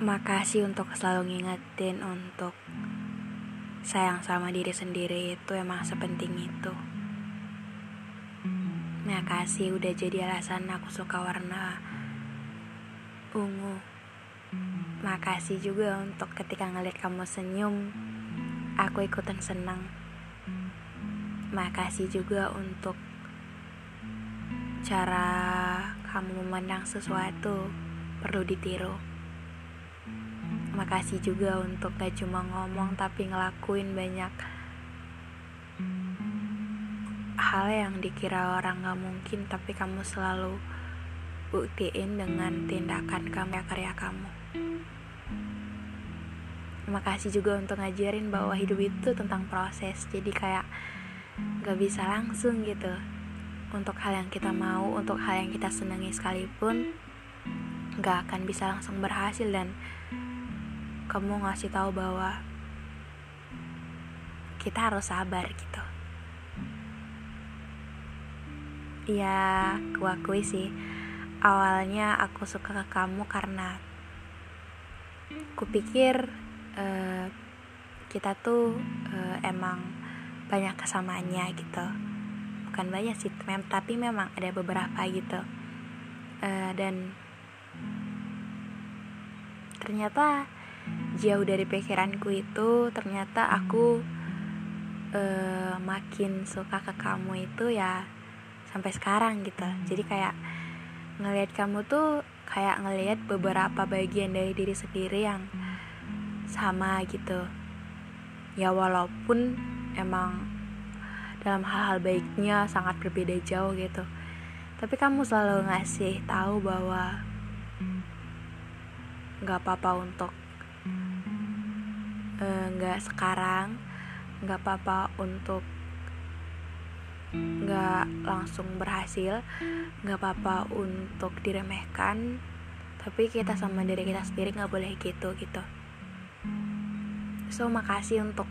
Makasih untuk selalu ngingetin untuk sayang sama diri sendiri itu emang sepenting itu. Makasih udah jadi alasan aku suka warna ungu. Makasih juga untuk ketika ngeliat kamu senyum, aku ikutan senang. Makasih juga untuk cara kamu memandang sesuatu perlu ditiru. Makasih juga untuk gak cuma ngomong tapi ngelakuin banyak hal yang dikira orang gak mungkin tapi kamu selalu buktiin dengan tindakan kamu karya kamu. Makasih juga untuk ngajarin bahwa hidup itu tentang proses jadi kayak gak bisa langsung gitu untuk hal yang kita mau, untuk hal yang kita senangi sekalipun gak akan bisa langsung berhasil dan kamu ngasih tahu bahwa kita harus sabar gitu. Ya aku akui sih. Awalnya aku suka ke kamu karena kupikir uh, kita tuh uh, emang banyak kesamaannya gitu. Bukan banyak sih mem tapi memang ada beberapa gitu. Uh, dan ternyata jauh dari pikiranku itu ternyata aku uh, makin suka ke kamu itu ya sampai sekarang gitu. Jadi kayak ngelihat kamu tuh kayak ngelihat beberapa bagian dari diri sendiri yang sama gitu. Ya walaupun emang dalam hal-hal baiknya sangat berbeda jauh gitu. Tapi kamu selalu ngasih tahu bahwa nggak apa-apa untuk nggak uh, sekarang nggak apa-apa untuk nggak langsung berhasil nggak apa-apa untuk diremehkan tapi kita sama diri kita sendiri nggak boleh gitu gitu. So makasih untuk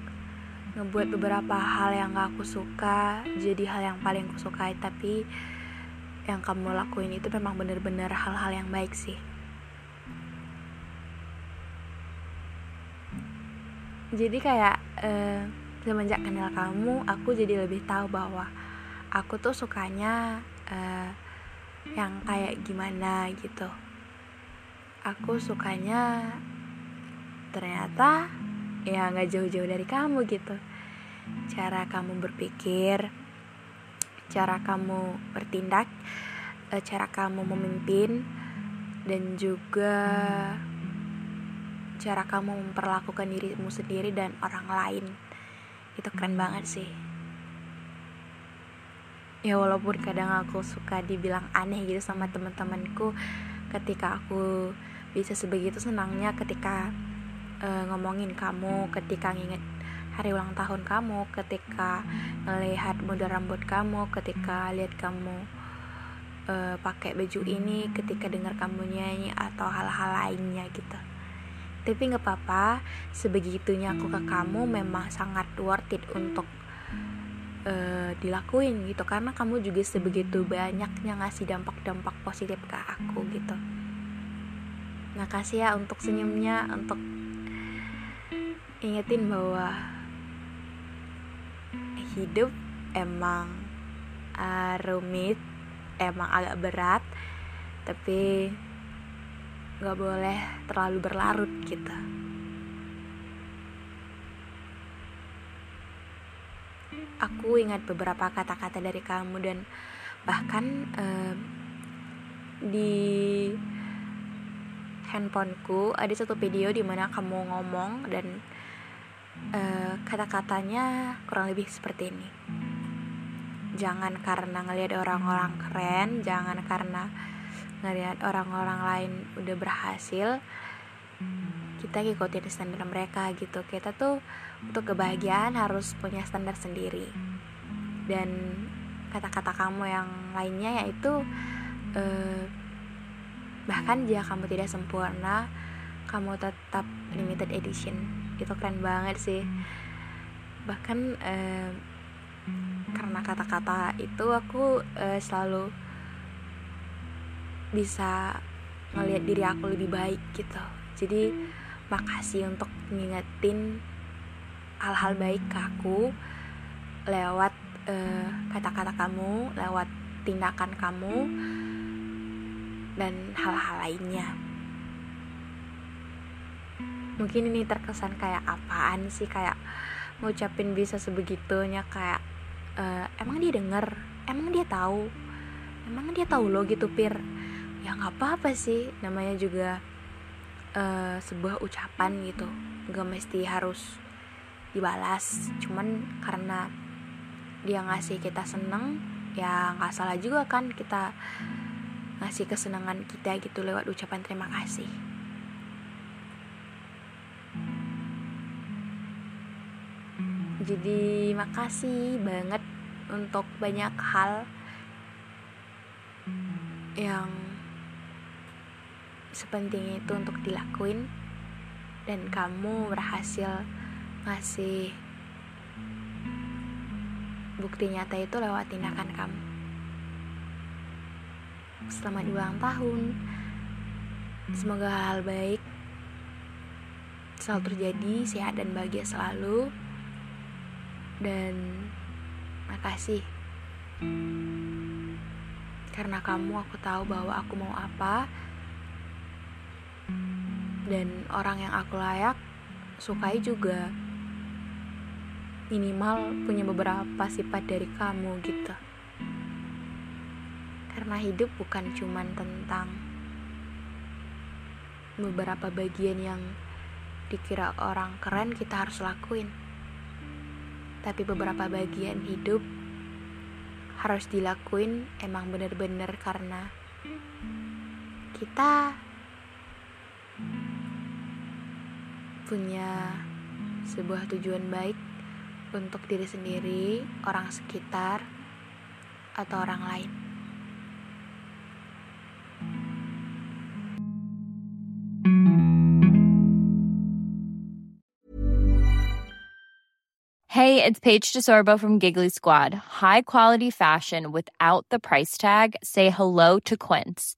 ngebuat beberapa hal yang gak aku suka jadi hal yang paling aku sukai tapi yang kamu lakuin itu memang bener-bener hal-hal yang baik sih jadi kayak uh, semenjak kenal kamu aku jadi lebih tahu bahwa aku tuh sukanya uh, yang kayak gimana gitu. Aku sukanya ternyata ya nggak jauh-jauh dari kamu gitu. Cara kamu berpikir cara kamu bertindak eh, cara kamu memimpin dan juga cara kamu memperlakukan dirimu sendiri dan orang lain. Itu keren banget sih. Ya walaupun kadang aku suka dibilang aneh gitu sama teman-temanku ketika aku bisa sebegitu senangnya ketika uh, ngomongin kamu ketika nginget hari ulang tahun kamu ketika melihat model rambut kamu ketika lihat kamu uh, pakai baju ini ketika dengar kamu nyanyi atau hal-hal lainnya gitu tapi nggak apa-apa. Sebegitunya aku ke kamu memang sangat worth it untuk uh, dilakuin gitu. Karena kamu juga sebegitu banyaknya ngasih dampak-dampak positif ke aku gitu. Makasih ya untuk senyumnya untuk ingetin bahwa hidup emang uh, rumit emang agak berat. Tapi nggak boleh terlalu berlarut gitu. Aku ingat beberapa kata-kata dari kamu dan bahkan uh, di handphoneku ada satu video di mana kamu ngomong dan uh, kata-katanya kurang lebih seperti ini. Jangan karena ngelihat orang-orang keren jangan karena ngelihat orang-orang lain udah berhasil kita ngikutin standar mereka gitu. Kita tuh untuk kebahagiaan harus punya standar sendiri. Dan kata-kata kamu yang lainnya yaitu uh, bahkan jika kamu tidak sempurna kamu tetap limited edition. Itu keren banget sih. Bahkan uh, karena kata-kata itu aku uh, selalu bisa ngelihat diri aku lebih baik gitu. Jadi makasih untuk ngingetin hal-hal baik ke aku lewat eh, kata-kata kamu lewat tindakan kamu dan hal-hal lainnya. Mungkin ini terkesan kayak apaan sih? Kayak ngucapin bisa sebegitunya kayak uh, emang dia denger? Emang dia tahu? Emang dia tahu lo gitu pir ya nggak apa-apa sih. Namanya juga uh, sebuah ucapan gitu. Nggak mesti harus dibalas. Cuman karena dia ngasih kita seneng ya nggak salah juga kan kita ngasih kesenangan kita gitu lewat ucapan terima kasih. Jadi makasih banget untuk banyak hal yang sepenting itu untuk dilakuin. Dan kamu berhasil ngasih bukti nyata itu lewat tindakan kamu. Selamat ulang tahun semoga hal baik selalu terjadi sehat dan bahagia selalu. Dan makasih. Karena kamu aku tahu bahwa aku mau apa dan orang yang aku layak sukai juga. Minimal punya beberapa sifat dari kamu gitu. Karena hidup bukan cuman tentang beberapa bagian yang dikira orang keren kita harus lakuin. Tapi beberapa bagian hidup harus dilakuin emang bener-bener karena kita punya sebuah tujuan baik untuk diri sendiri, orang sekitar, atau orang lain. Hey, it's Paige DeSorbo from Giggly Squad. High quality fashion without the price tag. Say hello to Quince.